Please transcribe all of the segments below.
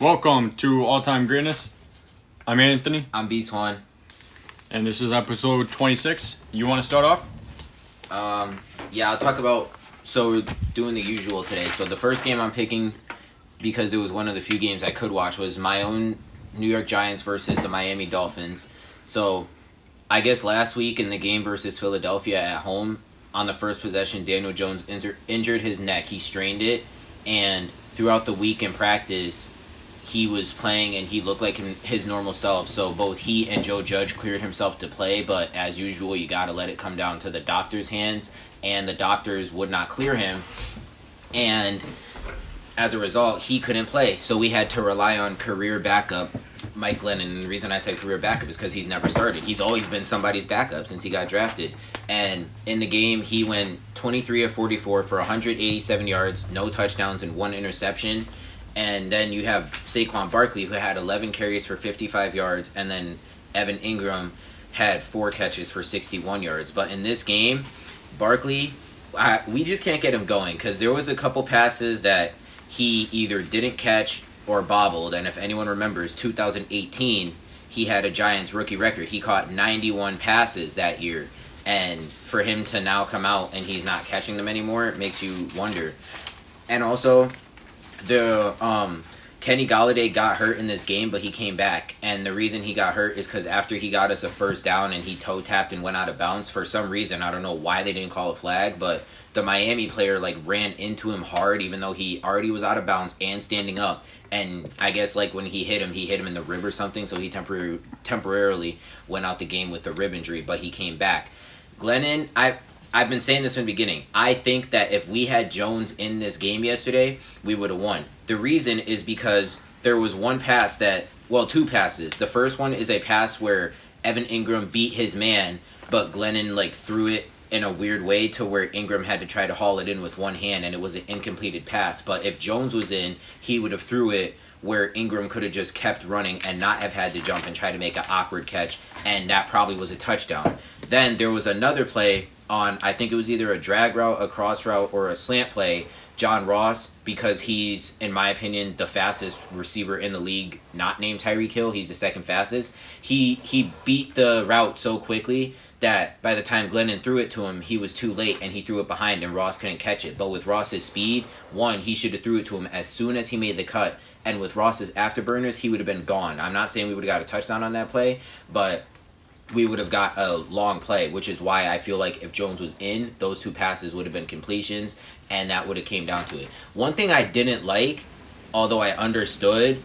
Welcome to All Time Greatness. I'm Anthony, I'm B Swan. and this is episode 26. You want to start off? Um, yeah, I'll talk about. So we're doing the usual today. So the first game I'm picking, because it was one of the few games I could watch, was my own New York Giants versus the Miami Dolphins. So, I guess last week in the game versus Philadelphia at home, on the first possession, Daniel Jones inter- injured his neck. He strained it, and throughout the week in practice, he was playing and he looked like him, his normal self. So both he and Joe Judge cleared himself to play, but as usual, you got to let it come down to the doctor's hands, and the doctors would not clear him, and as a result, he couldn't play. So we had to rely on career backup Mike Glennon. And the reason I said career backup is because he's never started. He's always been somebody's backup since he got drafted. And in the game, he went 23 of 44 for 187 yards, no touchdowns, and one interception. And then you have Saquon Barkley, who had 11 carries for 55 yards, and then Evan Engram had four catches for 61 yards. But in this game, Barkley, I, we just can't get him going because there was a couple passes that he either didn't catch or bobbled. And if anyone remembers, 2018, he had a Giants rookie record. He caught 91 passes that year. And for him to now come out and he's not catching them anymore, it makes you wonder. And also, the um, Kenny Golladay got hurt in this game, but he came back. And the reason he got hurt is because after he got us a first down and he toe tapped and went out of bounds, for some reason, I don't know why they didn't call a flag, but the Miami player like ran into him hard, even though he already was out of bounds and standing up. And I guess like when he hit him, he hit him in the rib or something, so he temporarily temporarily went out the game with a rib injury, but he came back. Glennon, I I've been saying this from the beginning. I think that if we had Jones in this game yesterday, we would have won. The reason is because there was one pass that, well, two passes. The first one is a pass where Evan Engram beat his man, but Glennon like threw it in a weird way to where Engram had to try to haul it in with one hand, and it was an incompleted pass. But if Jones was in, he would have threw it where Engram could have just kept running and not have had to jump and try to make an awkward catch, and that probably was a touchdown. Then there was another play on I think it was either a drag route, a cross route, or a slant play. John Ross, because he's, in my opinion, the fastest receiver in the league, not named Tyreek Hill. He's the second fastest. He he beat the route so quickly that by the time Glennon threw it to him, he was too late and he threw it behind and Ross couldn't catch it. But with Ross's speed, one, he should have threw it to him as soon as he made the cut. And with Ross's afterburners, he would have been gone. I'm not saying we would have got a touchdown on that play, but we would have got a long play, which is why I feel like if Jones was in, those two passes would have been completions, and that would have came down to it. One thing I didn't like, although I understood,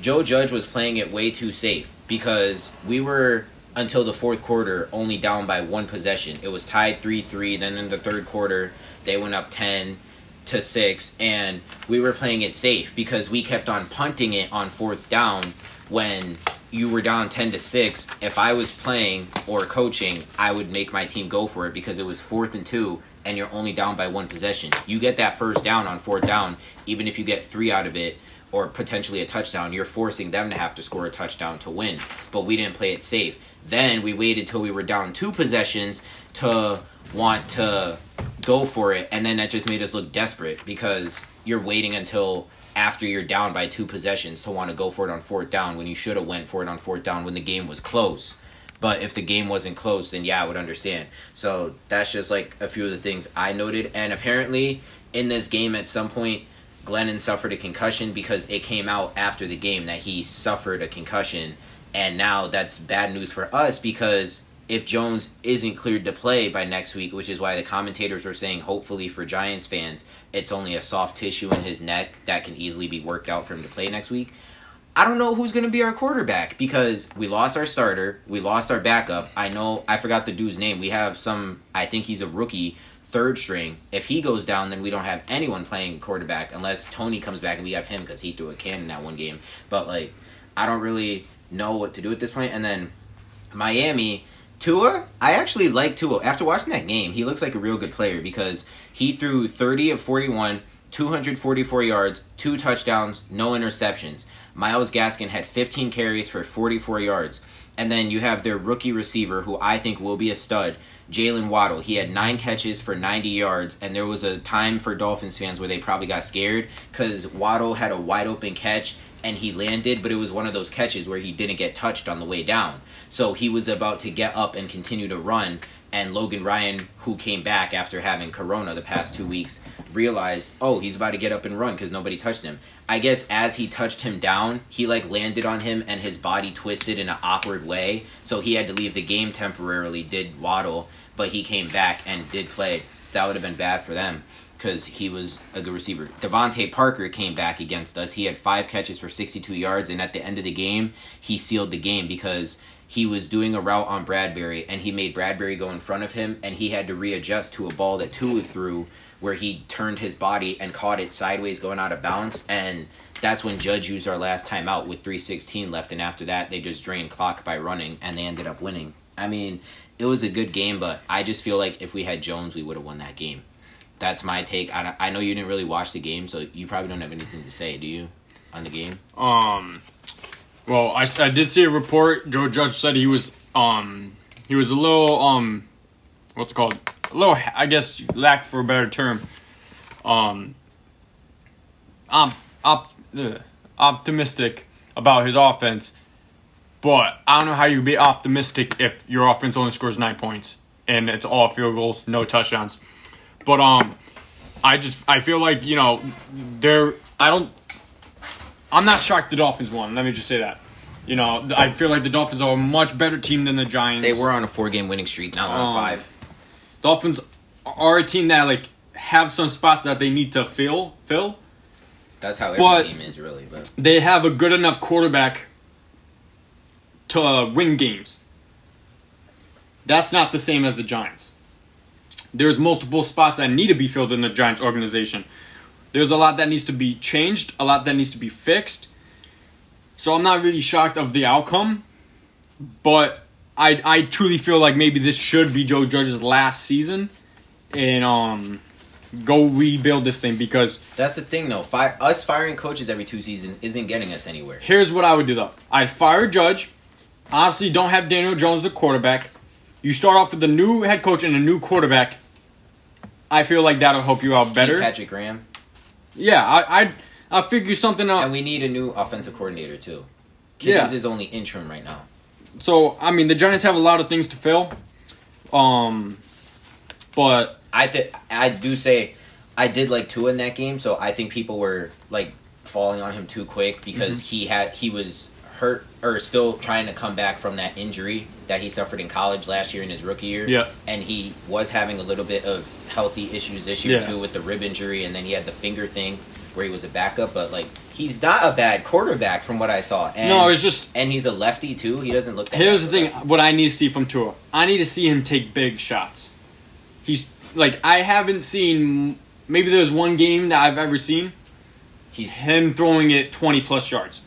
Joe Judge was playing it way too safe because we were until the fourth quarter only down by one possession. It was tied three three. Then in the third quarter, they went up ten to six, and we were playing it safe because we kept on punting it on fourth down when you were down 10 to 6 if i was playing or coaching i would make my team go for it because it was fourth and two and you're only down by one possession. You get that first down on fourth down even if you get three out of it or potentially a touchdown you're forcing them to have to score a touchdown to win. But we didn't play it safe. Then we waited till we were down two possessions to want to go for it and then that just made us look desperate because you're waiting until after you're down by two possessions to want to go for it on fourth down when you should have went for it on fourth down when the game was close. But if the game wasn't close, then yeah, I would understand. So that's just like a few of the things I noted. And apparently, in this game, at some point, Glennon suffered a concussion because it came out after the game that he suffered a concussion. And now that's bad news for us because if Jones isn't cleared to play by next week, which is why the commentators were saying, hopefully for Giants fans, it's only a soft tissue in his neck that can easily be worked out for him to play next week. I don't know who's going to be our quarterback because we lost our starter, we lost our backup. I know I forgot the dude's name. We have some, I think he's a rookie, third string. If he goes down, then we don't have anyone playing quarterback unless Tony comes back and we have him because he threw a cannon that one game. But like, I don't really know what to do at this point. And then Miami Tua, I actually like Tua. After watching that game, he looks like a real good player because he threw 30 of 41, 244 yards, two touchdowns, no interceptions. Myles Gaskin had 15 carries for 44 yards. And then you have their rookie receiver, who I think will be a stud, Jaylen Waddle. He had nine catches for 90 yards, and there was a time for Dolphins fans where they probably got scared because Waddle had a wide open catch and he landed, but it was one of those catches where he didn't get touched on the way down. So he was about to get up and continue to run, and Logan Ryan, who came back after having corona the past two weeks, realized, oh, he's about to get up and run because nobody touched him. I guess as he touched him down, he like landed on him and his body twisted in an awkward way, so he had to leave the game temporarily. Did waddle, but he came back and did play. That would have been bad for them because he was a good receiver. DeVante Parker came back against us. He had five catches for 62 yards, and at the end of the game, he sealed the game because he was doing a route on Bradberry, and he made Bradberry go in front of him, and he had to readjust to a ball that Tua threw, where he turned his body and caught it sideways going out of bounds, and that's when Judge used our last timeout with 316 left, and after that, they just drained clock by running, and they ended up winning. I mean, it was a good game, but I just feel like if we had Jones, we would have won that game. That's my take. I, I know you didn't really watch the game, so you probably don't have anything to say, do you, on the game? Um, well, I, I did see a report. Joe Judge said he was um he was a little um what's it called a little I guess lack for a better term um op, op, ugh, optimistic about his offense, but I don't know how you be optimistic if your offense only scores nine points and it's all field goals, no touchdowns. But um, I just I feel like you know they're I don't I'm not shocked the Dolphins won. Let me just say that. You know, I feel like the Dolphins are a much better team than the Giants. They were on a four game winning streak, now on Um, five. Dolphins are a team that like have some spots that they need to fill fill. That's how every but- team is, really. But They have a good enough quarterback to uh, win games. That's not the same as the Giants. There's multiple spots that need to be filled in the Giants organization. There's a lot that needs to be changed, a lot that needs to be fixed. So I'm not really shocked of the outcome, but I I truly feel like maybe this should be Joe Judge's last season, and um, go rebuild this thing because that's the thing, though. Fire, us firing coaches every two seasons isn't getting us anywhere. Here's what I would do though. I'd fire Judge. Obviously, don't have Daniel Jones as a quarterback. You start off with a new head coach and a new quarterback. I feel like that'll help you out Keep better. Patrick Graham, Yeah, I I I'll figure something out. and we need a new offensive coordinator too. Yeah. Is only interim right now. so I mean, the Giants have a lot of things to fill. Um, but I th- I do say I did like Tua in that game, so I think people were like falling on him too quick because Mm-hmm. he had he was hurt or still trying to come back from that injury that he suffered in college last year in his rookie year. Yeah. And he was having a little bit of healthy issues this year Yeah. too with the rib injury and then he had the finger thing where he was a backup, but like he's not a bad quarterback from what I saw. And, no, it's just and he's a lefty too. He doesn't look here's the thing. What I need to see from Tua, I need to see him take big shots. He's like I haven't seen. Maybe there's one game that I've ever seen He's him throwing it 20 plus yards.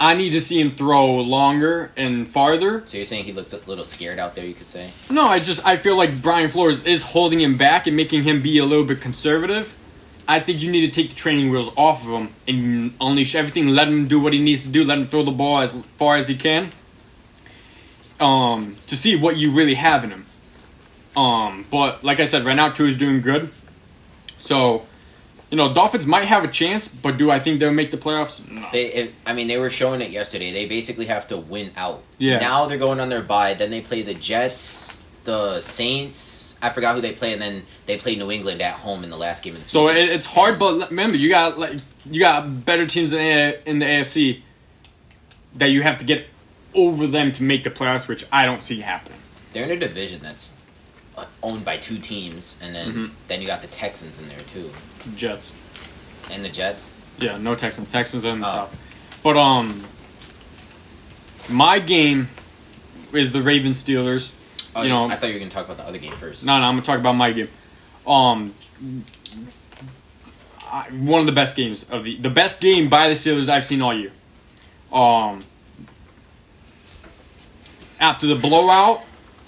I need to see him throw longer and farther. so you're saying he looks a little scared out there, you could say? No, I just I feel like Brian Flores is holding him back and making him be a little bit conservative. I think you need to take the training wheels off of him and unleash everything. Let him do what he needs to do. Let him throw the ball as far as he can. Um, to see what you really have in him. Um, but like I said, right now Tua is doing good. So, you know, Dolphins might have a chance, but do I think they'll make the playoffs? No. They, I mean, they were showing it yesterday. They basically have to win out. Yeah. Now they're going on their bye. Then they play the Jets, the Saints. I forgot who they play, and then they play New England at home in the last game of the So season. it, it's hard, but remember, you got like you got better teams in the, in the AFC that you have to get over them to make the playoffs, which I don't see happening. they're in a division that's owned by two teams, and then Mhm. then you got the Texans in there too, Jets, and the Jets. yeah, no Texans. Texans are in the Oh. south. But um, my game is the Ravens Steelers. Oh, You know- I thought you were to talk about the other game first. No, no, I'm gonna talk about my game. Um, I, one of the best games of the the best game by the Steelers I've seen all year. Um, after the blowout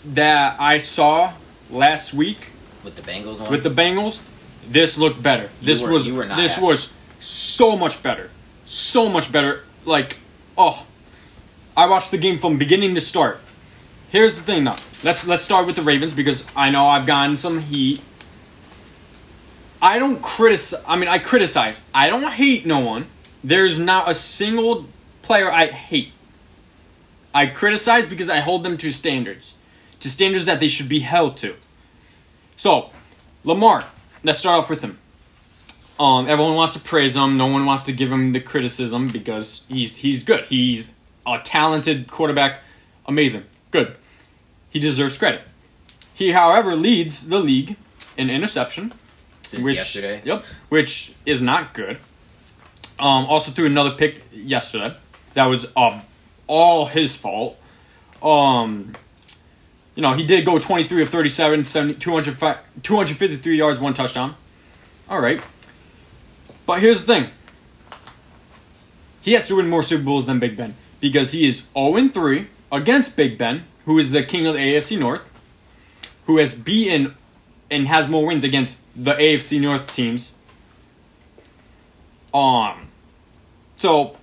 that I saw last week with the Bengals one. with the Bengals, this looked better. This were- was you this happy. was so much better, so much better. Like, oh, I watched the game from beginning to start. Here's the thing, though. Let's let's start with the Ravens because I know I've gotten some heat. I don't criticize. I mean, I criticize. I don't hate no one. There's not a single player I hate. I criticize because I hold them to standards, to standards that they should be held to. So, Lamar. Let's start off with him. Um, everyone wants to praise him. No one wants to give him the criticism because he's he's good. He's a talented quarterback. Amazing. Good. He deserves credit. He, however, leads the league in interception. Since which, yesterday. Yep. Which is not good. Um, also threw another pick yesterday. That was um, all his fault. Um, you know, he did go 23 of 37, 70, 200, 253 yards, one touchdown. All right. But here's the thing. He has to win more Super Bowls than Big Ben because he is 0 3 against Big Ben, who is the king of the AFC North, who has beaten and has more wins against the AFC North teams. Um, so,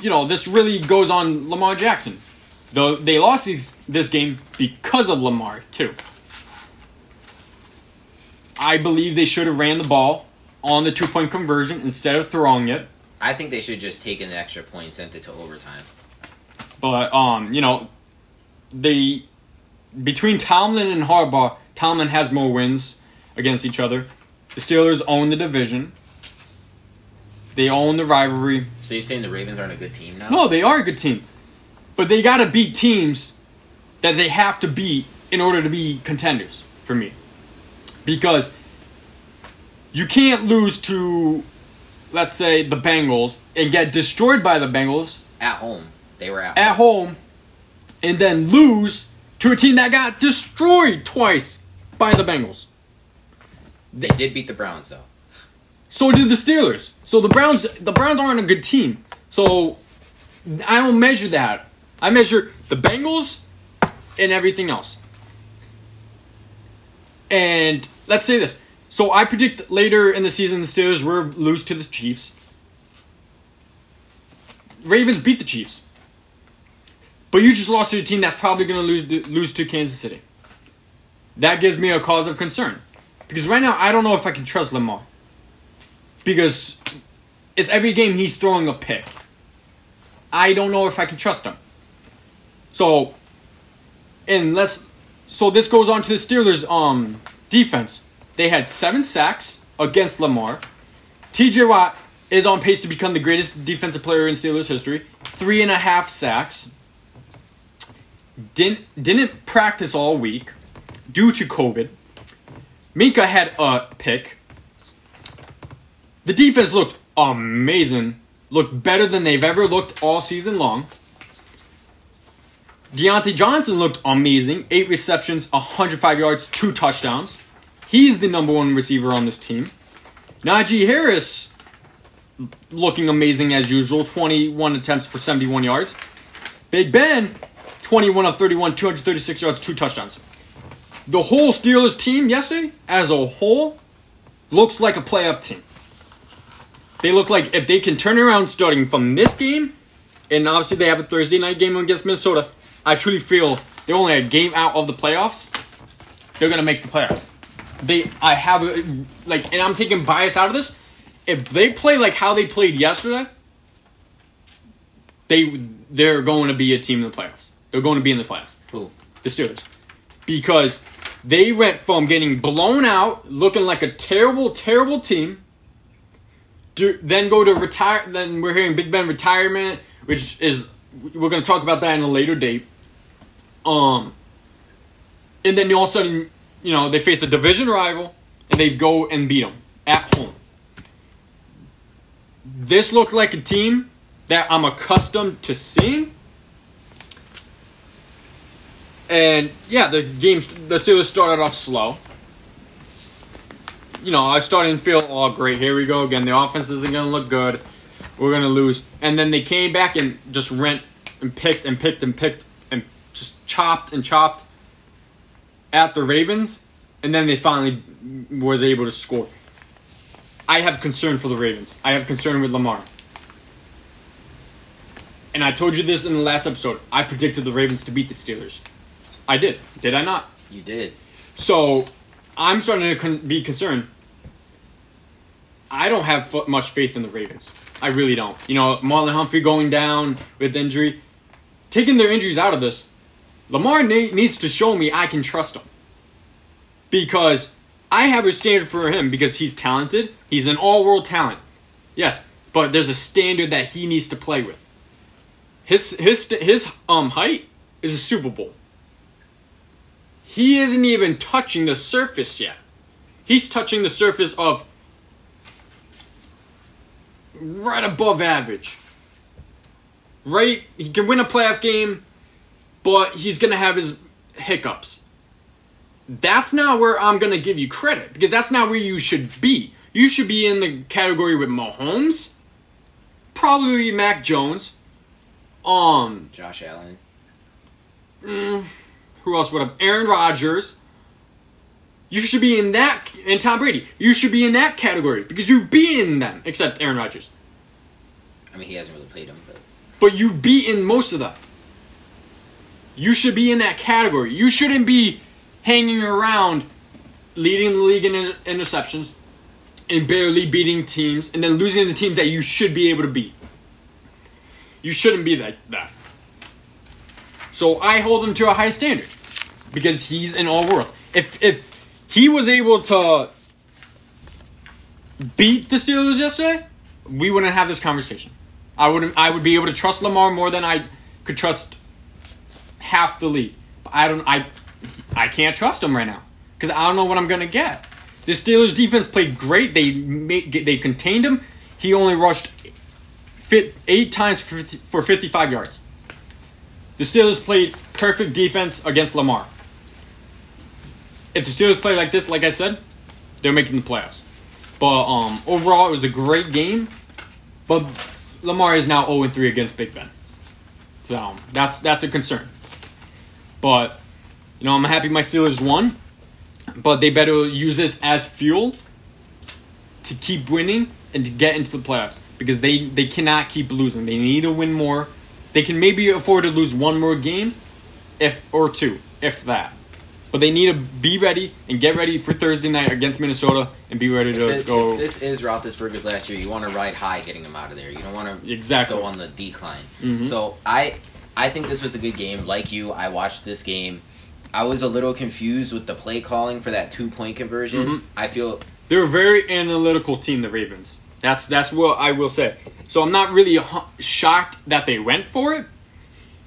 you know, this really goes on Lamar Jackson. Though they lost this, this game because of Lamar too. I believe they should have ran the ball on the two point conversion instead of throwing it. I think they should just taken the extra point and sent it to overtime. But um, you know, they between Tomlin and Harbaugh, Tomlin has more wins against each other. The Steelers own the division. They own the rivalry. So you're saying the Ravens aren't a good team now? No, they are a good team. But they got to beat teams that they have to beat in order to be contenders for me. Because you can't lose to, let's say, the Bengals and get destroyed by the Bengals At home. They were at, at home and then lose to a team that got destroyed twice by the Bengals. They did beat the Browns though. So did the Steelers. So the Browns the Browns aren't a good team. So I don't measure that. I measure the Bengals and everything else. And let's say this. So I predict later in the season the Steelers will lose to the Chiefs. Ravens beat the Chiefs. But you just lost to a team that's probably going to lose lose to Kansas City. That gives me a cause of concern. Because right now I don't know if I can trust Lamar. Because it's every game he's throwing a pick. I don't know if I can trust him. So, and let's. So this goes on to the Steelers' um defense. They had seven sacks against Lamar. T.J. Watt is on pace to become the greatest defensive player in Steelers history. Three and a half sacks. Didn't didn't practice all week due to COVID. Minkah had a pick. The defense looked amazing. Looked better than they've ever looked all season long. Diontae Johnson looked amazing. Eight receptions, 105 yards, two touchdowns. He's the number one receiver on this team. Najee Harris looking amazing as usual. 21 attempts for 71 yards. Big Ben, 21 of 31, 236 yards, two touchdowns. The whole Steelers team yesterday, as a whole, looks like a playoff team. They look like if they can turn around starting from this game, and obviously they have a Thursday night game against Minnesota. I truly feel they're only a game out of the playoffs. They're gonna make the playoffs. They, I have a, like, and I'm taking bias out of this. If they play like how they played yesterday, they they're going to be a team in the playoffs. They're going to be in the playoffs. Who? The Steelers, because they went from getting blown out, looking like a terrible, terrible team. To, then go to retire. Then we're hearing Big Ben retirement, which is we're going to talk about that in a later date. Um, and then all of a sudden, you know, they face a division rival, and they go and beat them at home. This looked like a team that I'm accustomed to seeing. And yeah, the games the Steelers started off slow. You know, I started to feel, oh great, here we go again. The offense isn't gonna look good. We're gonna lose. And then they came back and just rent and picked and picked and picked chopped and chopped at the Ravens. And then they finally was able to score. I have concern for the Ravens. I have concern with Lamar. and I told you this in the last episode. I predicted the Ravens to beat the Steelers. I did. Did I not? You did. So I'm starting to con- be concerned. I don't have fu- much faith in the Ravens. I really don't. You know, Marlon Humphrey going down with injury, taking their injuries out of this. Lamar needs to show me I can trust him because I have a standard for him because he's talented. He's an all-world talent. Yes, but there's a standard that he needs to play with. His his his um height is a Super Bowl. He isn't even touching the surface yet. He's touching the surface of right above average. Right, he can win a playoff game, but he's gonna have his hiccups. That's not where I'm gonna give you credit because that's not where you should be. You should be in the category with Mahomes, probably Mac Jones, um, Josh Allen. who else would have? Aaron Rodgers. You should be in that, and Tom Brady. You should be in that category because you've beaten them, except Aaron Rodgers. I mean, he hasn't really played him, but But you beaten most of them. You should be in that category. You shouldn't be hanging around, leading the league in interceptions, and barely beating teams, and then losing the teams that you should be able to beat. You shouldn't be like that. So I hold him to a high standard because he's an all world. If if he was able to beat the Steelers yesterday, we wouldn't have this conversation. I wouldn't I would be able to trust Lamar more than I could trust half the league. But I don't I I can't trust him right now because I don't know what I'm gonna get. The Steelers defense played great. They made, they contained him. He only rushed eight times for 50 for 55 yards. The Steelers played perfect defense against Lamar. If the Steelers play like this, like I said, they're making the playoffs. But um, overall, it was a great game. But Lamar is now 0 3 against Big Ben. So that's that's a concern. But you know, I'm happy my Steelers won. But they better use this as fuel to keep winning and to get into the playoffs because they they cannot keep losing. They need to win more. They can maybe afford to lose one more game, if or two, if that. But they need to be ready and get ready for Thursday night against Minnesota and be ready to if, go. if this is Roethlisberger's last year, you want to ride high getting him out of there. You don't want to Exactly. go on the decline. Mhm. So I I think this was a good game. Like you, I watched this game. I was a little confused with the play calling for that two point conversion. Mhm. I feel They're a very analytical team, the Ravens. That's that's what I will say. So I'm not really shocked that they went for it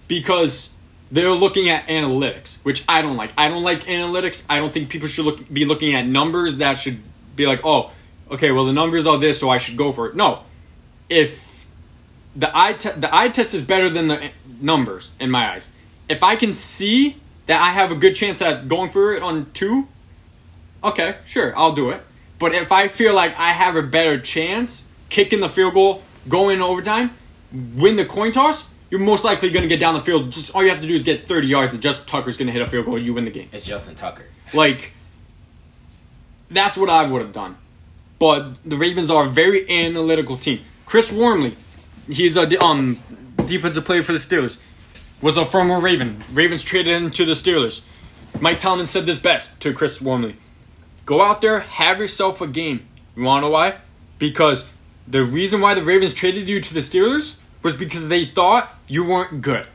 because they're looking at analytics, which I don't like. I don't like analytics. I don't think people should look be looking at numbers that should be like, oh, okay, well the numbers are this, so I should go for it. No, if the eye te- the eye test is better than the numbers in my eyes. If I can see that I have a good chance at going for it on two, okay, sure, I'll do it. But if I feel like I have a better chance kicking the field goal, going in overtime, win the coin toss, you're most likely going to get down the field. Just all you have to do is get 30 yards, and Justin Tucker's going to hit a field goal, and you win the game. it's Justin Tucker. Like, that's what I would have done. But the Ravens are a very analytical team. Chris Wormley, he's a um defensive player for the Steelers, was a former Raven. Ravens traded him to the Steelers. Mike Tomlin said this best to Chris Wormley: "Go out there, have yourself a game. You want to know why? Because the reason why the Ravens traded you to the Steelers was because they thought you weren't good.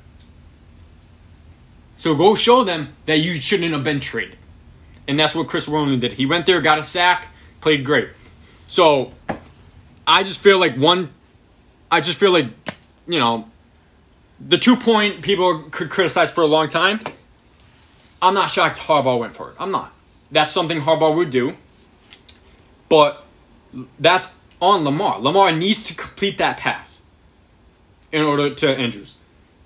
So go show them that you shouldn't have been traded." And that's what Chris Wormley did. He went there, got a sack, played great. So I just feel like one, I just feel like, you know, the two point people could criticize for a long time. I'm not shocked Harbaugh went for it. I'm not. That's something Harbaugh would do. But that's on Lamar. Lamar needs to complete that pass in order to Andrews.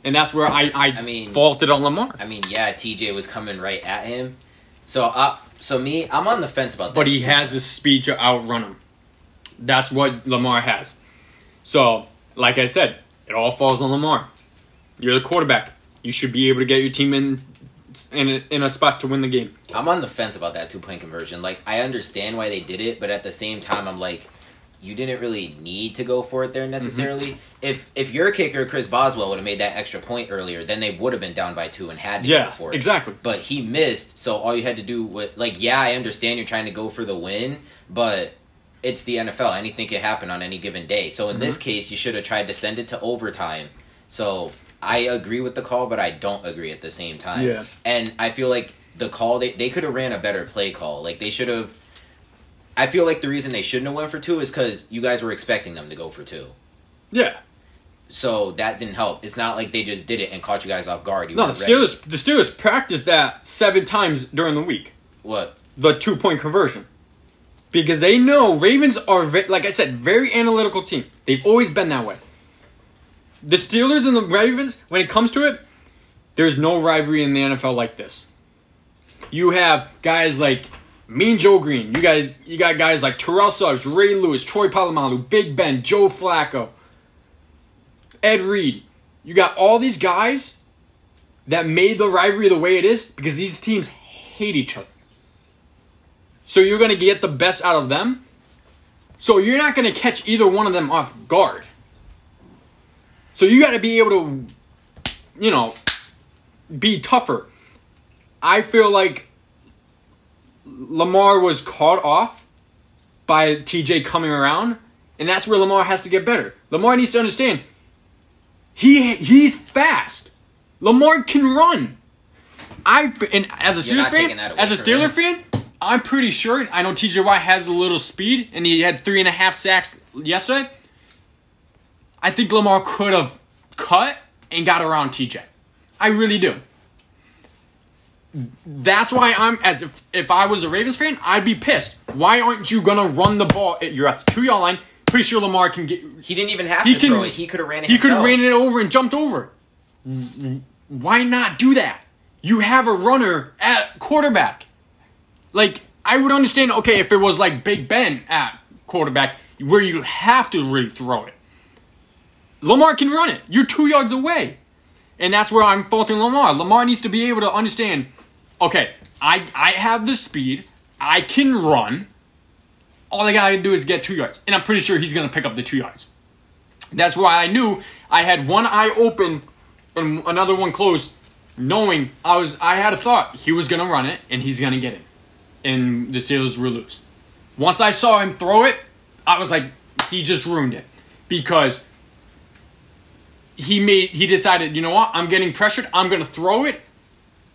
And that's where I, I, I mean- faulted on Lamar. I mean, yeah, TJ was coming right at him. So, uh, so me, I'm on the fence about that. but he has the speed to outrun him. That's what Lamar has. So, like I said, it all falls on Lamar. You're the quarterback. You should be able to get your team in in a, in a spot to win the game. I'm on the fence about that two point conversion. Like, I understand why they did it, but at the same time, I'm like, you didn't really need to go for it there mm-hmm. necessarily. If if your kicker Chris Boswell would have made that extra point earlier, then they would have been down by two and had to Yeah, go for it. exactly. But he missed, so all you had to do was like, yeah, I understand you're trying to go for the win, but it's the NFL. Anything can happen on any given day. So in this Mm-hmm. case, you should have tried to send it to overtime. So I agree with the call, but I don't agree at the same time. Yeah. And I feel like the call they they could have ran a better play call. Like they should have. I feel like the reason they shouldn't have went for two is because you guys were expecting them to go for two. Yeah. So that didn't help. It's not like they just did it and caught you guys off guard. You No, the ready. Steelers the Steelers practiced that seven times during the week. What? The two point conversion. Because they know Ravens are, like I said, very analytical team. They've always been that way. The Steelers and the Ravens, when it comes to it, there's no rivalry in the NFL like this. You have guys like Mean Joe Greene. You guys, you got guys like Terrell Suggs, Ray Lewis, Troy Polamalu, Big Ben, Joe Flacco, Ed Reed. You got all these guys that made the rivalry the way it is because these teams hate each other. So you're going to get the best out of them. So you're not going to catch either one of them off guard. So you got to be able to, you know, be tougher. I feel like Lamar was caught off by TJ coming around, and that's where Lamar has to get better. Lamar needs to understand he he's fast. Lamar can run. I and as a Steelers fan, taking that away as a fan, I'm pretty sure. I know TJ Watt has a little speed, and he had three and a half sacks yesterday. I think Lamar could have cut and got around TJ. I really do. That's why I'm as if if I was a Ravens fan, I'd be pissed. Why aren't you gonna run the ball? You're at the two yard line. Pretty sure Lamar can get. He didn't even have He to can- throw it. He could have ran it. He could have ran it over and jumped over. Why not do that? You have a runner at quarterback. Like I would understand. Okay, if it was like Big Ben at quarterback, where you have to really throw it. Lamar can run it. You're two yards away. And that's where I'm faulting Lamar. Lamar needs to be able to understand, okay, I I have the speed. I can run. All I gotta do is get two yards. And I'm pretty sure he's gonna pick up the two yards. That's why I knew I had one eye open and another one closed, knowing I was I had a thought he was gonna run it and he's gonna get it. And the Steelers will lose. Once I saw him throw it, I was like, he just ruined it. Because he made he decided, you know what, I'm getting pressured, I'm gonna throw it.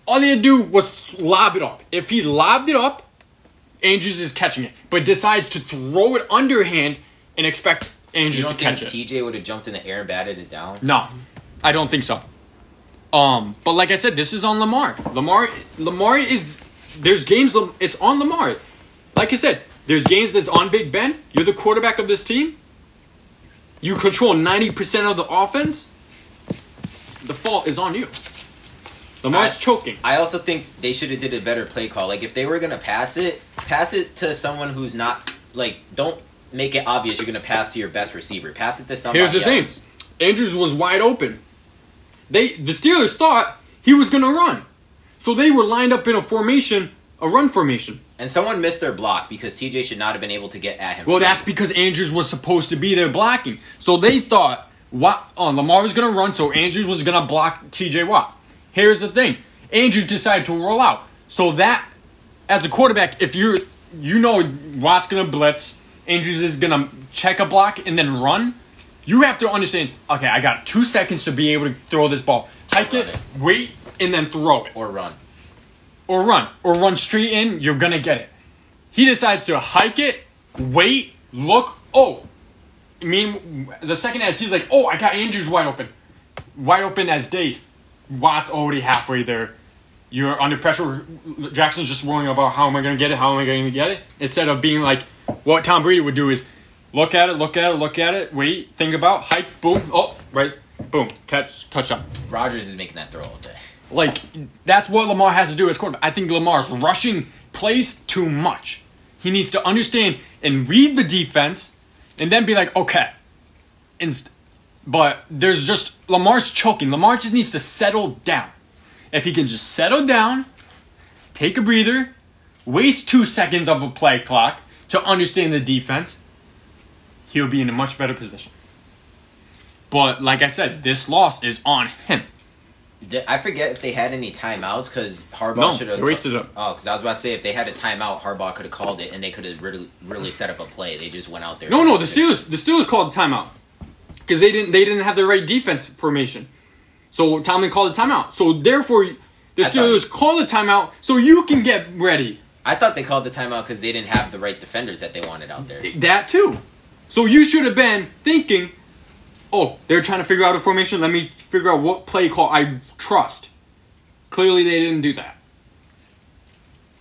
All he had to do was lob it up. If he lobbed it up, Andrews is catching it. But decides to throw it underhand and expect Andrews to catch it. TJ would have jumped in the air and batted it down? No, I don't think so. Um, but like I said, this is on Lamar. Lamar, Lamar is there's games. It's on Lamar. Like I said, there's games that's on Big Ben. You're the quarterback of this team. You control ninety percent of the offense. The fault is on you. Lamar's I- choking. I also think they should have did a better play call. Like if they were gonna pass it, pass it to someone who's not like don't make it obvious you're gonna pass to your best receiver. Pass it to somebody Here's the thing. Andrews was wide open. They the Steelers thought he was gonna run, so they were lined up in a formation, a run formation. And someone missed their block because TJ should not have been able to get at him. Well, that's because Andrews was supposed to be there blocking. So they thought what oh, Lamar was going to run, so Andrews was going to block TJ Watt. Here's the thing: Andrews decided to roll out. So that, as a quarterback, if you're you know Watt's going to blitz, Andrews is going to check a block and then run. You have to understand. Okay, I got two seconds to be able to throw this ball. Hike Run it, it. wait, and then throw it or run. or run or run straight in, you're gonna get it. He decides to hike it, wait, look, oh. I mean, the second as he's like, oh, I got Andrews wide open, wide open as days. Watt's already halfway there. You're under pressure. Jackson's just worrying about how am I gonna get it? How am I gonna get it? Instead of being like, what Tom Brady would do is look at it, look at it, look at it, wait, think about, hike, boom, oh, right, boom, catch, touchdown. Rodgers is making that throw all day. Like that's what Lamar has to do as quarterback. I think Lamar's rushing plays too much. He needs to understand and read the defense, and then be like, okay. Inst- but there's just Lamar's choking. Lamar just needs to settle down. If he can just settle down, take a breather, waste two seconds of a play clock to understand the defense, he'll be in a much better position. But like I said, this loss is on him. Did- I forget if they had any timeouts because Harbaugh No, should have wasted it. Oh, because I was about to say if they had a timeout, Harbaugh could have called it and they could have really, really set up a play. They just went out there. No, no, the Steelers, the Steelers called the timeout because they didn't, they didn't have the right defense formation. So Tomlin called a timeout. So therefore, the Steelers call the timeout so you can get ready. I thought they called the timeout because they didn't have the right defenders that they wanted out there. That too. So you should have been thinking, oh, they're trying to figure out a formation. Let me figure out what play call I trust. Clearly, they didn't do that.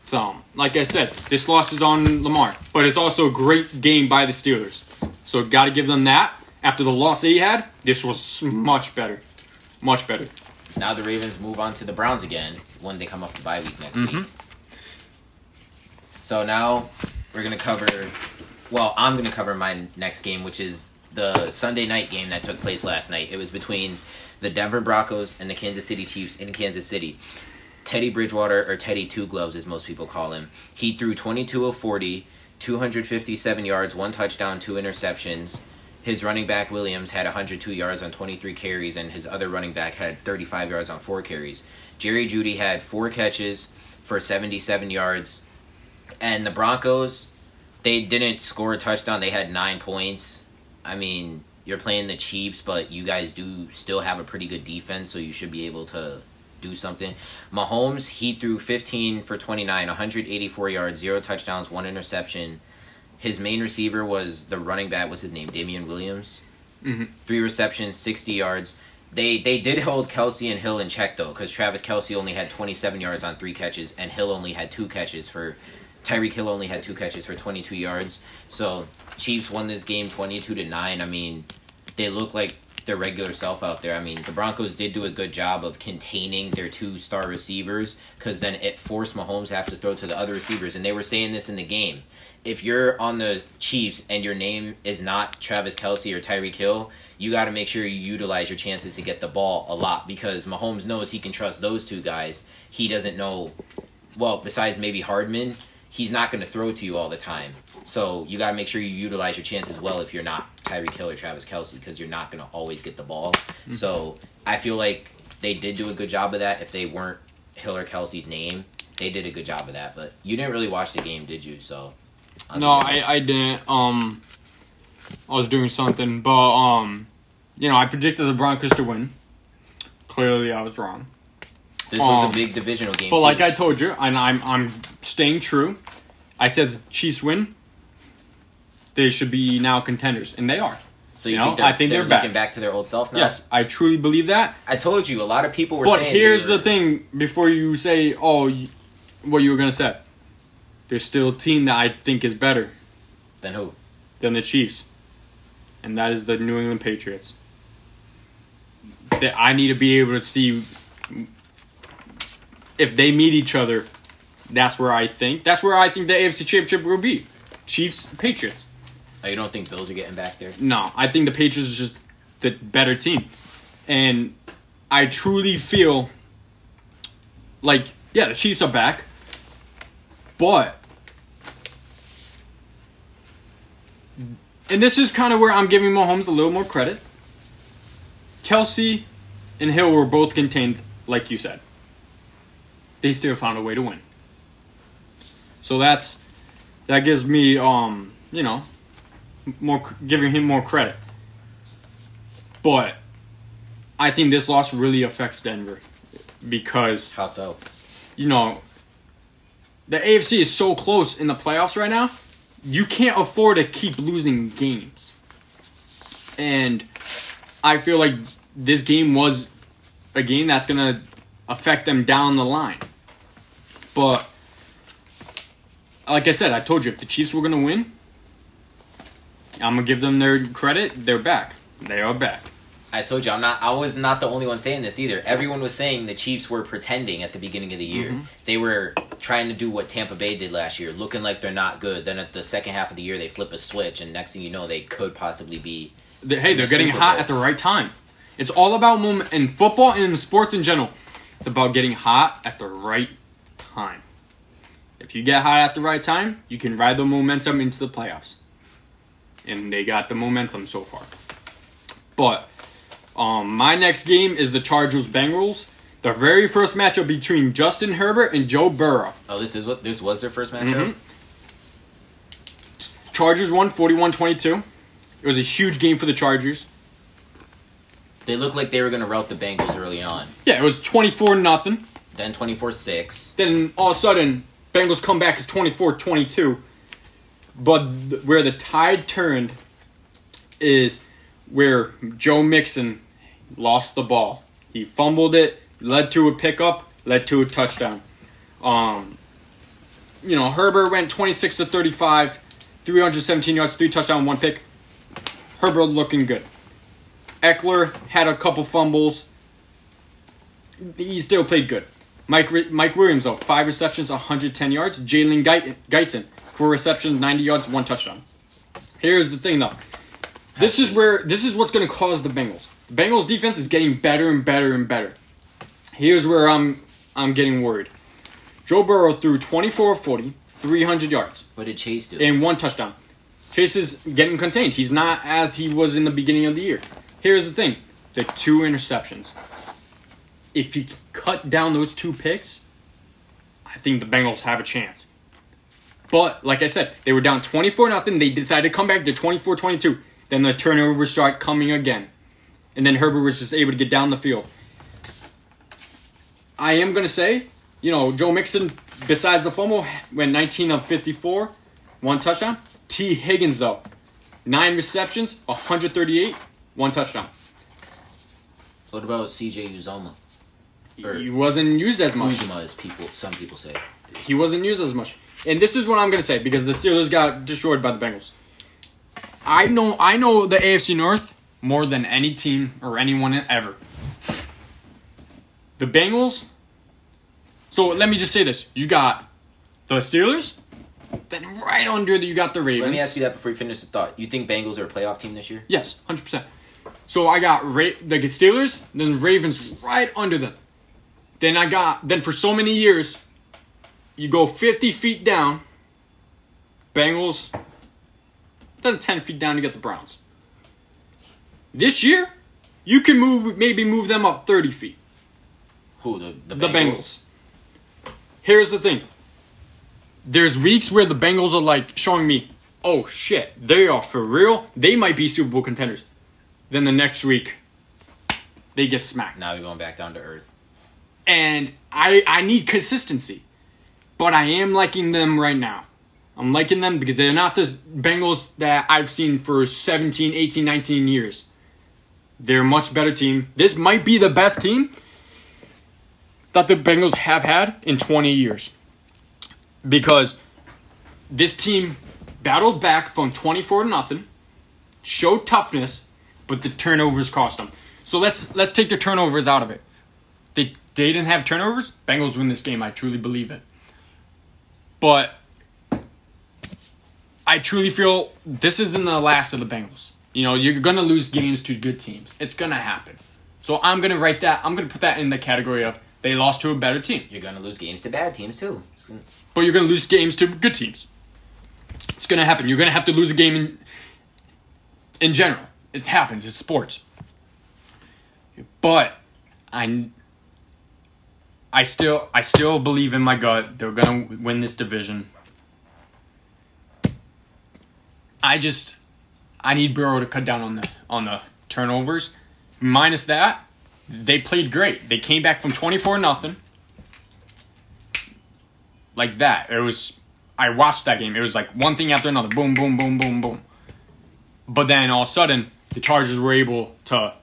So, like I said, this loss is on Lamar, but it's also a great game by the Steelers. So, got to give them that. After the loss they had, this was much better, much better. Now the Ravens move on to the Browns again when they come off the bye week next Mm-hmm. week. So now we're gonna cover. Well, I'm gonna cover my next game, which is the Sunday night game that took place last night. It was between the Denver Broncos and the Kansas City Chiefs in Kansas City. Teddy Bridgewater, or Teddy Two Gloves as most people call him, he threw 22 of 40, 257 yards, one touchdown, two interceptions. His running back Williams had 102 yards on 23 carries, and his other running back had 35 yards on four carries. Jerry Jeudy had four catches for 77 yards, and the Broncos they didn't score a touchdown. They had nine points. I mean, you're playing the Chiefs, but you guys do still have a pretty good defense, so you should be able to do something. Mahomes, he threw 15 for 29, 184 yards, zero touchdowns, one interception. His main receiver was the running back. What's his name? Damian Williams. Mhm. Three receptions, 60 yards. They they did hold Kelce and Hill in check though, because Travis Kelce only had 27 yards on three catches, and Hill only had two catches for. Tyreek Hill only had two catches for 22 yards. So Chiefs won this game 22 to nine. I mean, they look like their regular self out there. I mean, the Broncos did do a good job of containing their two star receivers because then it forced Mahomes to have to throw to the other receivers. And they were saying this in the game. If you're on the Chiefs and your name is not Travis Kelce or Tyreek Hill, you got to make sure you utilize your chances to get the ball a lot because Mahomes knows he can trust those two guys. He doesn't know, well, besides maybe Hardman, he's not going to throw to you all the time. So you got to make sure you utilize your chances well if you're not Tyreek Hill or Travis Kelce because you're not going to always get the ball. So I feel like they did do a good job of that. If they weren't Hill or Kelce's name, they did a good job of that. But you didn't really watch the game, did you? So I'll No, I, I didn't. Um, I was doing something, but um, you know, I predicted the Broncos to win. Clearly, I was wrong. this was um, a big divisional game. But too. like I told you, and I'm I'm staying true. I said the Chiefs win. They should be now contenders, and they are. so you you know, think I think they're, they're back. back to their old self now? Yes, I truly believe that. I told you a lot of people were But saying. here's were- the thing: before you say, "Oh, what you were gonna say," there's still a team that I think is better Then who? than the Chiefs, and that is the New England Patriots. That I need to be able to see if they meet each other. That's where I think. That's where I think the AFC Championship will be. Chiefs, Patriots. Oh, you don't think Bills are getting back there? No, I think the Patriots is just the better team, and I truly feel like yeah, the Chiefs are back, but and this is kind of where I'm giving Mahomes a little more credit. Kelce and Hill were both contained, like you said. They still found a way to win. So that's that gives me um you know more giving him more credit. But I think this loss really affects Denver because How so? you know the AFC is so close in the playoffs right now. You can't afford to keep losing games. And I feel like this game was a game that's going to affect them down the line. But like I said, I told you if the Chiefs were going to win, I'm going to give them their credit. They're back. They are back. I told you I'm not. I was not the only one saying this either. Everyone was saying the Chiefs were pretending at the beginning of the year. Mm-hmm. They were trying to do what Tampa Bay did last year, looking like they're not good. Then at the second half of the year, they flip a switch, and next thing you know, they could possibly be. They- hey, they're the getting hot at the right time. It's all about moment in football and in sports in general. It's about getting hot at the right time. If you get hot at the right time, you can ride the momentum into the playoffs. and they got the momentum so far. But um, my next game is the Chargers Bengals. The very first matchup between Justin Herbert and Joe Burrow. Oh, this is what this was their first matchup. Mhm. Chargers won 41-22. It was a huge game for the Chargers. They looked like they were going to rout the Bengals early on. Yeah, it was 24 nothing. Then 24-6. Then all of a sudden, Bengals come back as 24-22. But th- where the tide turned is where Joe Mixon lost the ball. He fumbled it, led to a pickup, led to a touchdown. Um, you know, Herbert went 26 to 35, 317 yards, three touchdown, one pick. Herbert looking good. Ekeler had a couple fumbles. He still played good. Mike Mike Williams though, five receptions, 110 yards. Jalen Guyton, four receptions, 90 yards, one touchdown. Here's the thing though. This is where this is what's going to cause the Bengals. The Bengals defense is getting better and better and better. Here's where I'm I'm getting worried. Joe Burrow threw 24 of 40, 300 yards, What did Chase do? and one touchdown. Chase is getting contained. He's not as he was in the beginning of the year. Here's the thing: the two interceptions. If you cut down those two picks, I think the Bengals have a chance. But like I said, they were down 24 nothing. They decided to come back to 24-22. Then the turnovers start coming again. And then Herbert was just able to get down the field. I am going to say, you know, Joe Mixon, besides the fumble, went 19 of 54, one touchdown. Tee Higgins, though, nine receptions, 138, one touchdown. What about CJ Uzomah? Or He wasn't used as much. Uzuma, as people some people say. He wasn't used as much. And this is what I'm going to say because the Steelers got destroyed by the Bengals. I know I know the AFC North more than any team or anyone ever. The Bengals. So let me just say this: you got the Steelers, then right under that you got the Ravens. Let me ask you that before you finish the thought. You think Bengals are a playoff team this year? Yes, hundred percent. So I got Ra- the Steelers, then Ravens right under them. Then I got then for so many years, you go fifty feet down. Bengals. Then ten feet down, to get the Browns. This year, you can move maybe move them up thirty feet. Who the the Bengals? The Bengals. Here's the thing. There's weeks where the Bengals are like showing me, oh shit, they are for real. They might be Super Bowl contenders. Then the next week, they get smacked. Now they're going back down to earth. And I I need consistency. But I am liking them right now. I'm liking them because they're not the Bengals that I've seen for 17, 18, 19 years. They're a much better team. This might be the best team that the Bengals have had in 20 years. Because this team battled back from 24 to nothing, showed toughness, but the turnovers cost them. So let's let's take the turnovers out of it. They they didn't have turnovers. Bengals win this game. I truly believe it. But I truly feel this isn't the last of the Bengals. You know, you're gonna lose games to good teams. It's gonna happen. So I'm gonna write that. I'm gonna put that in the category of they lost to a better team. You're gonna lose games to bad teams too. Gonna- But you're gonna lose games to good teams. It's gonna happen. You're gonna have to lose a game in in general. It happens. It's sports. But I I still I still believe in my gut they're gonna win this division. I just I need Burrow to cut down on the on the turnovers. Minus that, they played great. They came back from twenty four nothing. Like that. It was I watched that game. It was like one thing after another. Boom, boom, boom, boom, boom. But then all of a sudden, the Chargers were able to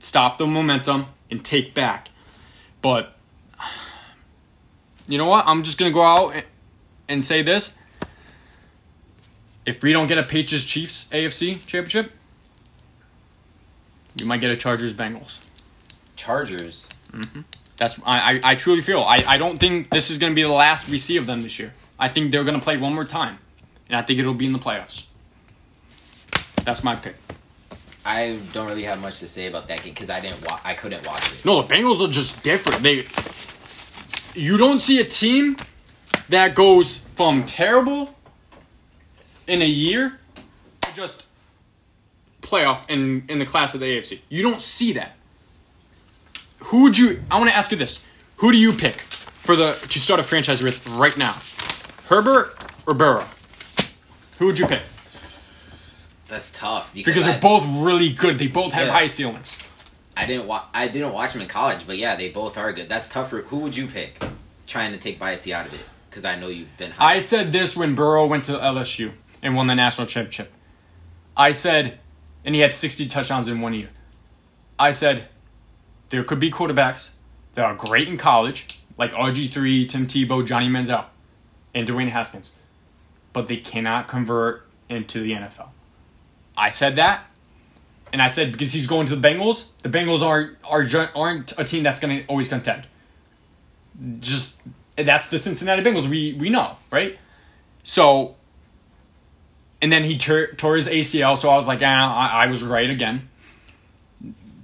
stop the momentum and take back. But you know what? I'm just gonna go out and- say this. If we don't get a Patriots Chiefs AFC championship, you might get a Chargers Bengals. Chargers. Mm-hmm. That's I, I, I truly feel. I, I don't think this is gonna be the last we see of them this year. I think they're gonna play one more time. And I think it'll be in the playoffs. That's my pick. I don't really have much to say about that game because I didn't. Wa- I couldn't watch it. No, the Bengals are just different. They you don't see a team that goes from terrible in a year to just playoff in in the class of the AFC. You don't see that. Who would you? I want to ask you this: Who do you pick for the to start a franchise with right now? Herbert or Burrow? Who would you pick? That's tough Because I, they're both really good. They both have Yeah. high ceilings. I didn't watch. I didn't watch them in college, but yeah, they both are good. That's tougher. Who would you pick? Trying to take bias out of it because I know you've been. High. I said this when Burrow went to LSU and won the national championship. I said, and he had 60 touchdowns in one year. I said, there could be quarterbacks that are great in college, like RG3, Tim Tebow, Johnny Manziel, and Dwayne Haskins, but they cannot convert into the NFL. I said that, and I said because he's going to the Bengals, the Bengals aren't are, aren't a team that's going to always contend. Just that's the Cincinnati Bengals. We we know, right? So, and then he tore, tore his ACL. So I was like, ah, I, I was right again.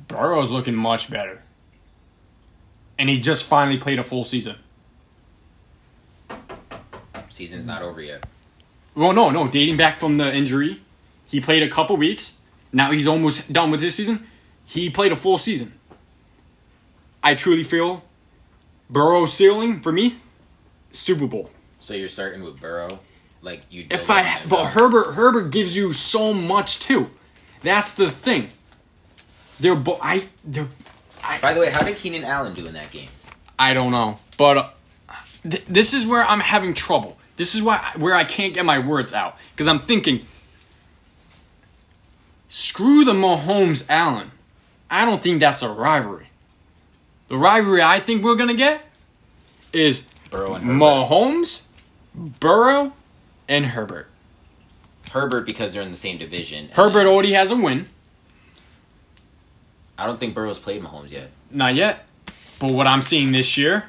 Burrow's looking much better, and he just finally played a full season. Season's not over yet. Well, no, no, dating back from the injury, he played a couple weeks. Now he's almost done with his season. He played a full season. I truly feel Burrow's ceiling for me, Super Bowl. So you're starting with Burrow, like you. If I, but. Herbert, Herbert gives you so much too. That's the thing. They're both. I. They're. By the way, how did Keenan Allen do in that game? I don't know, but uh, th- this is where I'm having trouble. This is why where I can't get my words out because I'm thinking. Screw the Mahomes Allen. I don't think that's a rivalry. The rivalry I think we're gonna get is Burrow and Herbert. Mahomes, Burrow, and Herbert. Herbert because they're in the same division. Herbert already has a win. I don't think Burrow's played Mahomes yet. Not yet. But what I'm seeing this year,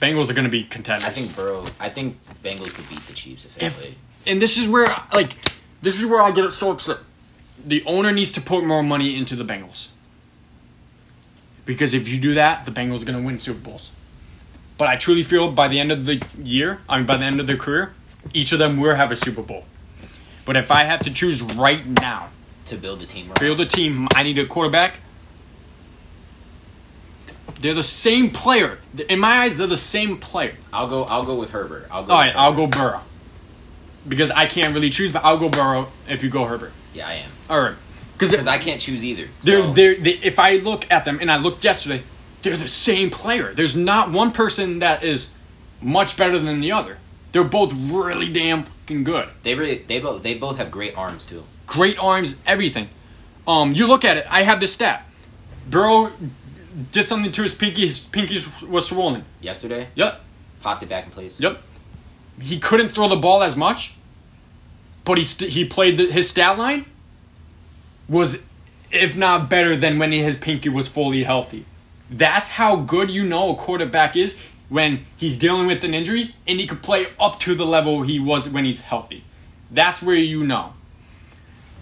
Bengals are going to be contenders. I think Burrow. I think Bengals could beat the Chiefs if they If- played. and this is where like this is where I get so upset. The owner needs to put more money into the Bengals. Because if you do that, the Bengals are going to win Super Bowls. But I truly feel by the end of the year, I mean by the end of their career, each of them will have a Super Bowl. But if I have to choose right now, To build a team. around. build a team, I need a quarterback. They're the same player. In my eyes, they're the same player. I'll go. I'll go with Herbert. I'll go. All with I'll go Burrow. Because I can't really choose, but I'll go Burrow if you go Herbert. Yeah, I am. All right. Because I can't choose either. they're, so- they're, they, if I look at them, and I looked yesterday, they're the same player. There's not one person that is much better than the other. They're both really damn fucking good. They really. They both. They both have great arms too. Great arms, everything. Um, you look at it. I have this stat. Burrow did something to his pinky. His pinky was swollen. Yesterday, Yep. popped it back in place. Yep. He couldn't throw the ball as much, but he st- he played the, his stat line was if not better than when his pinky was fully healthy. That's how good you know a quarterback is when he's dealing with an injury and he could play up to the level he was when he's healthy. That's where you know.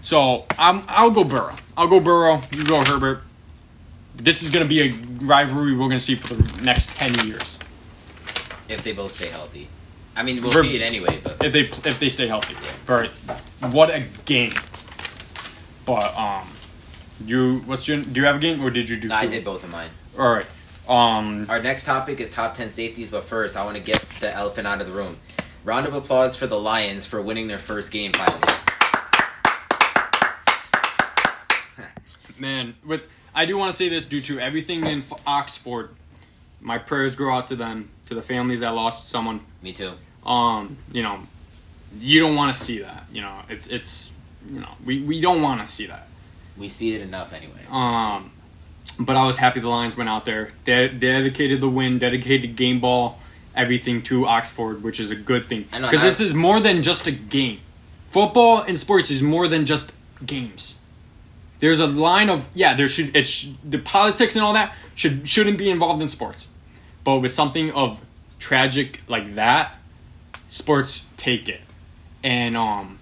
So I'm I'll go Burrow. I'll go Burrow. You go Herbert. This is gonna be a rivalry we're gonna see for the next ten years. If they both stay healthy. I mean, we'll Ver- see it anyway. But if they if they stay healthy. But what a game! But um, you what's your do you have a game or did you do? I two? did both of mine. All right. Um, Our next topic is top 10 safeties, but first, I want to get the elephant out of the room. Round of applause for the Lions for winning their first game finally. man, with I do want to say this due to everything in F- Oxford. My prayers go out to them, to the families that lost someone. Me too. Um, you know, you don't want to see that. You know, it's it's you know we we don't want to see that. We see it enough anyway. Um, but I was happy the Lions went out there. They dedicated the win, dedicated game ball, everything to Oxford, which is a good thing. Because this is more than just a game. Football and sports is more than just games. There's a line of yeah, there should it sh- the politics and all that should shouldn't be involved in sports, but with something of tragic like that, sports take it, and um,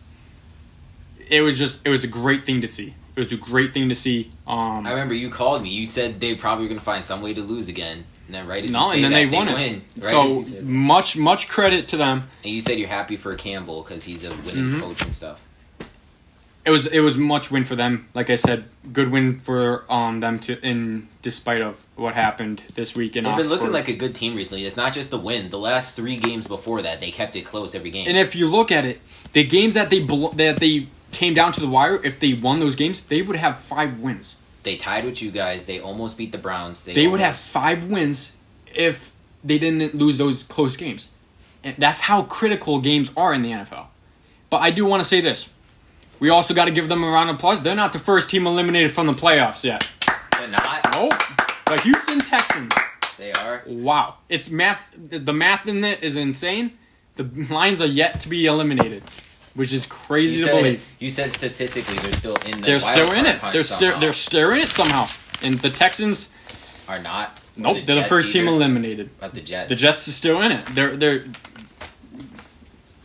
it was just it was a great thing to see. It was a great thing to see. Um, I remember you called me. You said they probably going to find some way to lose again. And then right as no, and then that, they won win. it. Right so much much credit to them. and you said you're happy for Campbell because he's a winning Mhm. coach and stuff. It was it was much win for them. Like I said, good win for um them to in despite of what happened this week in They've been looking like a good team recently. It's not just the win. The last three games before that, they kept it close every game. And if you look at it, the games that they belo- that they came down to the wire, if they won those games, they would have five wins. they tied with you guys. They almost beat the Browns. They, They would have five wins if they didn't lose those close games. And that's how critical games are in the NFL. But I do want to say this. We also got to give them a round of applause. They're not the first team eliminated from the playoffs yet. They're not. Oh, the Houston Texans. They are. Wow. It's math. The math in it is insane. The Lions are yet to be eliminated, which is crazy You to said, believe. you said statistically they're still in the. They're still in it. They're still they're still in it somehow. And the Texans, are not. Nope, they're the first team eliminated. But the Jets. The Jets are still in it. They're they're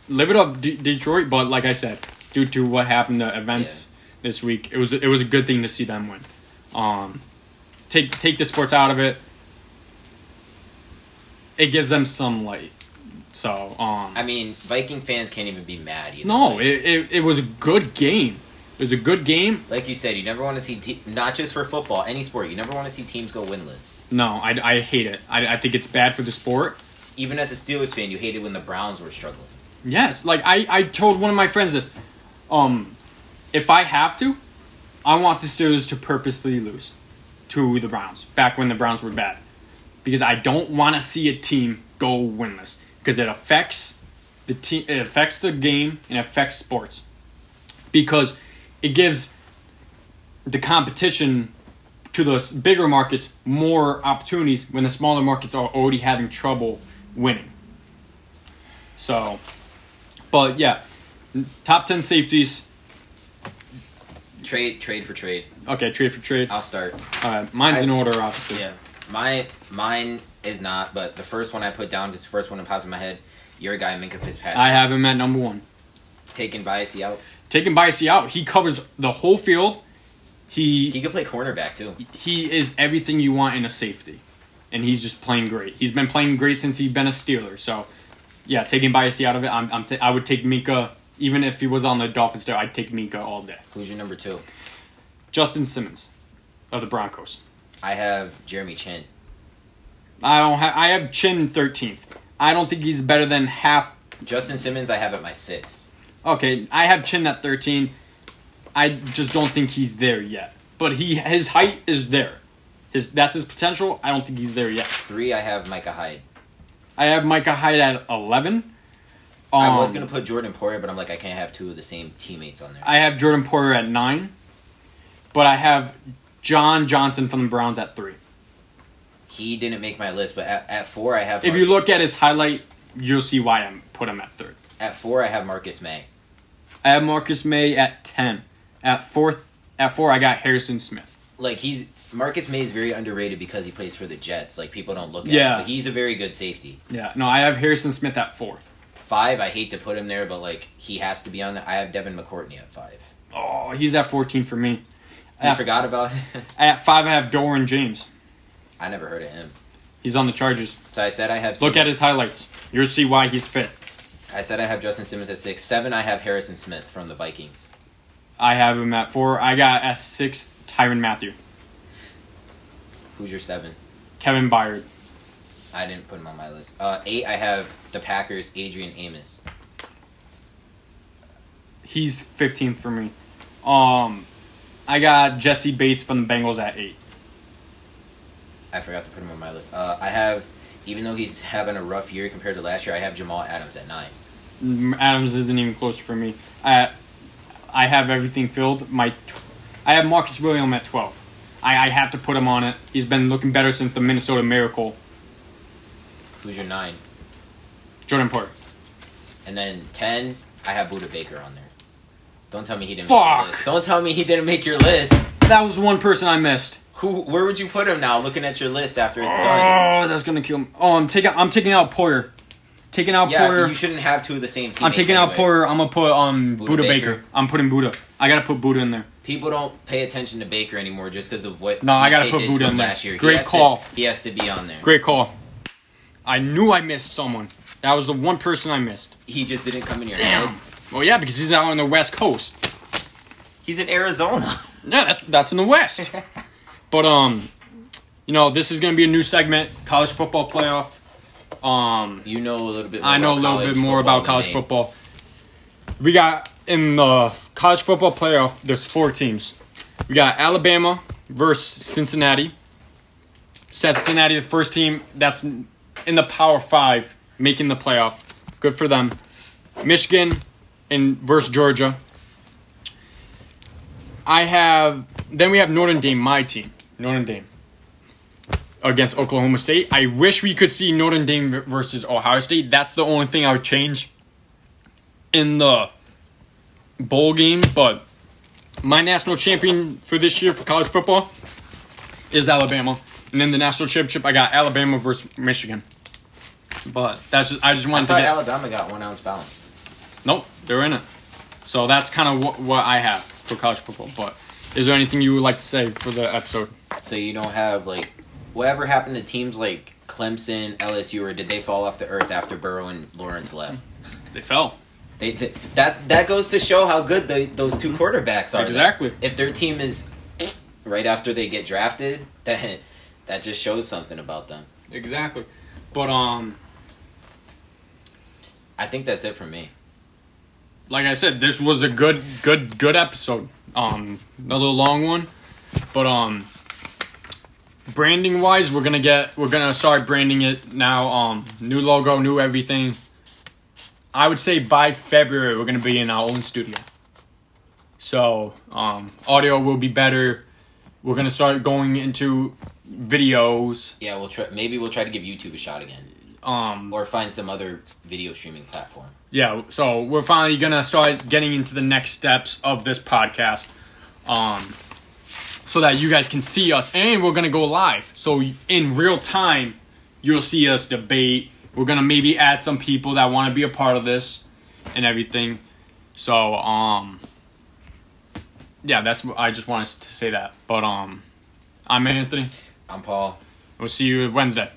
live it up, D- Detroit. But like I said, due to what happened, the events this week, it was it was a good thing to see them win. Um, take take the sports out of it. It gives them some light. So um, I mean, Viking fans can't even be mad. Either. no, it, it it was a good game. It was a good game. like you said, you never want to see te- not just for football, any sport. You never want to see teams go winless. No, I, I hate it. I, I think it's bad for the sport. Even as a Steelers fan, you hated when the Browns were struggling. Yes, like I, I told one of my friends this. Um, if I have to, I want the Steelers to purposely lose to the Browns back when the Browns were bad, because I don't want to see a team go winless. Because it affects the team, it affects the game, and affects sports. Because it gives the competition to the bigger markets more opportunities when the smaller markets are already having trouble winning. So, but yeah, top 10 safeties. Trade, trade for trade. Okay, trade for trade. I'll start. Uh, mine's I- in order, obviously. Yeah, my mine is not, but the first one I put down because the first one that popped in my head. Your guy Minkah Fitzpatrick. I have him at number one. taken Biasy out. Taking Biasy out, he covers the whole field. He He could play cornerback too. he is everything you want in a safety, and he's just playing great. He's been playing great since he's been a Steeler. So, yeah, taking Biasy out of it, I'm, I'm t- I would take Minkah even if he was on the Dolphins. There, I'd take Minkah all day. Who's your number two? Justin Simmons of the Broncos. I have Jeremy Chinn. I don't have. I have Chinn thirteenth. I don't think he's better than half. Justin Simmons, I have at my six. Okay, I have Chinn at thirteen. I just don't think he's there yet. But he his height is there. His that's his potential. I don't think he's there yet. Three, I have Micah Hyde. I have Micah Hyde at eleven. I was Um, gonna put Jordan Poyer, but I'm like, I can't have two of the same teammates on there. I have Jordan Poyer at nine, but I have John Johnson from the Browns at three. he didn't make my list, but at, at four, I have. If you look at his highlight, you'll see why I'm put him at third. at four, I have Marcus Maye. I have Marcus Maye at ten. At fourth, at four, I got Harrison Smith. Like he's Marcus Maye is very underrated because he plays for the Jets. Like people don't look at Yeah. him, but he's a very good safety. Yeah, no, I have Harrison Smith at four. Five, I hate to put him there, but like he has to be on there. I have Devin McCourty at five. Oh, he's at fourteen for me. I forgot about him. at five, I have Derwin James. I never heard of him. He's on the Chargers. So I said I have. Look at his highlights. You'll see why he's fifth. I said I have Justin Simmons at six. Seven, I have Harrison Smith from the Vikings. I have him at four. I got at six Tyrann Mathieu, Who's your seven? Kevin Byard. I didn't put him on my list. Uh, eight, I have the Packers, Adrian Amos. He's fifteenth for me. Um, I got Jessie Bates from the Bengals at eight. I forgot to put him on my list. Uh, I have, even though he's having a rough year compared to last year, I have Jamal Adams at nine. Adams isn't even close for me. I, I have everything filled. My, I have Marcus William at twelve. I, I have to put him on it. He's been looking better since the Minnesota Miracle. Who's your nine? Jordan Porter. And then ten, I have Budda Baker on there. Don't tell me he didn't. Make your Fuck. list. Don't tell me he didn't make your list. That was one person I missed. Who? Where would you put him now? Looking at your list after it's done. Oh, that's gonna kill me. Oh, I'm taking. I'm taking out Poyer. Taking out Yeah, Poyer. you shouldn't have two of the same. I'm taking out anyway. Poyer. I'm gonna put um Budda Budda, Baker. Baker. I'm putting Budda. I gotta put Budda in there. People don't pay attention to Baker anymore just because of what. No, I gotta put Budda in there. last year. Great he call. To, he has to be on there. Great call. I knew I missed someone. That was the one person I missed. He just didn't come in here. Damn. Well, yeah, because he's out on the West Coast. He's in Arizona. Yeah, that's that's in the West. but um, you know, this is gonna be a new segment, college football playoff. Um, You know a little bit. More I know a about little college bit more about college me. football. We got in the college football playoff. There's four teams. We got Alabama versus Cincinnati. Cincinnati, the first team that's in the Power Five, making the playoff. Good for them. Michigan and versus Georgia. I have. Then we have Notre Dame, my team, Notre Dame, against Oklahoma State. I wish we could see Notre Dame versus Ohio State. That's the only thing I would change in the bowl game. But my national champion for this year for college football is Alabama, and then the national championship I got Alabama versus Michigan. But that's just I just I wanted to thought get Alabama got one ounce balance. nope they're in it. So that's kind of what, what I have for college football. But is there anything you would like to say for the episode? So you don't have like whatever happened to teams like Clemson, LSU, or did they fall off the earth after Burrow and Lawrence left? They fell. They, th that that goes to show how good the, those two quarterbacks are. Exactly. If their team is right after they get drafted, that that just shows something about them. Exactly. But um, I think that's it for me. like I said, this was a good, good, good episode. Um, a little long one, but um, branding wise, we're gonna get, we're gonna start branding it now. Um, new logo, new everything. I would say by February we're gonna be in our own studio. So um, audio will be better. We're gonna start going into videos. Yeah, we'll try. Maybe we'll try to give YouTube a shot again, Um, or find some other video streaming platform. yeah so we're finally gonna start getting into the next steps of this podcast um so that you guys can see us and we're gonna go live. So in real time you'll see us debate. We're gonna maybe add some people that want to be a part of this and everything. So um yeah that's what i just wanted to say that. But um i'm anthony. I'm Paul. we'll see you wednesday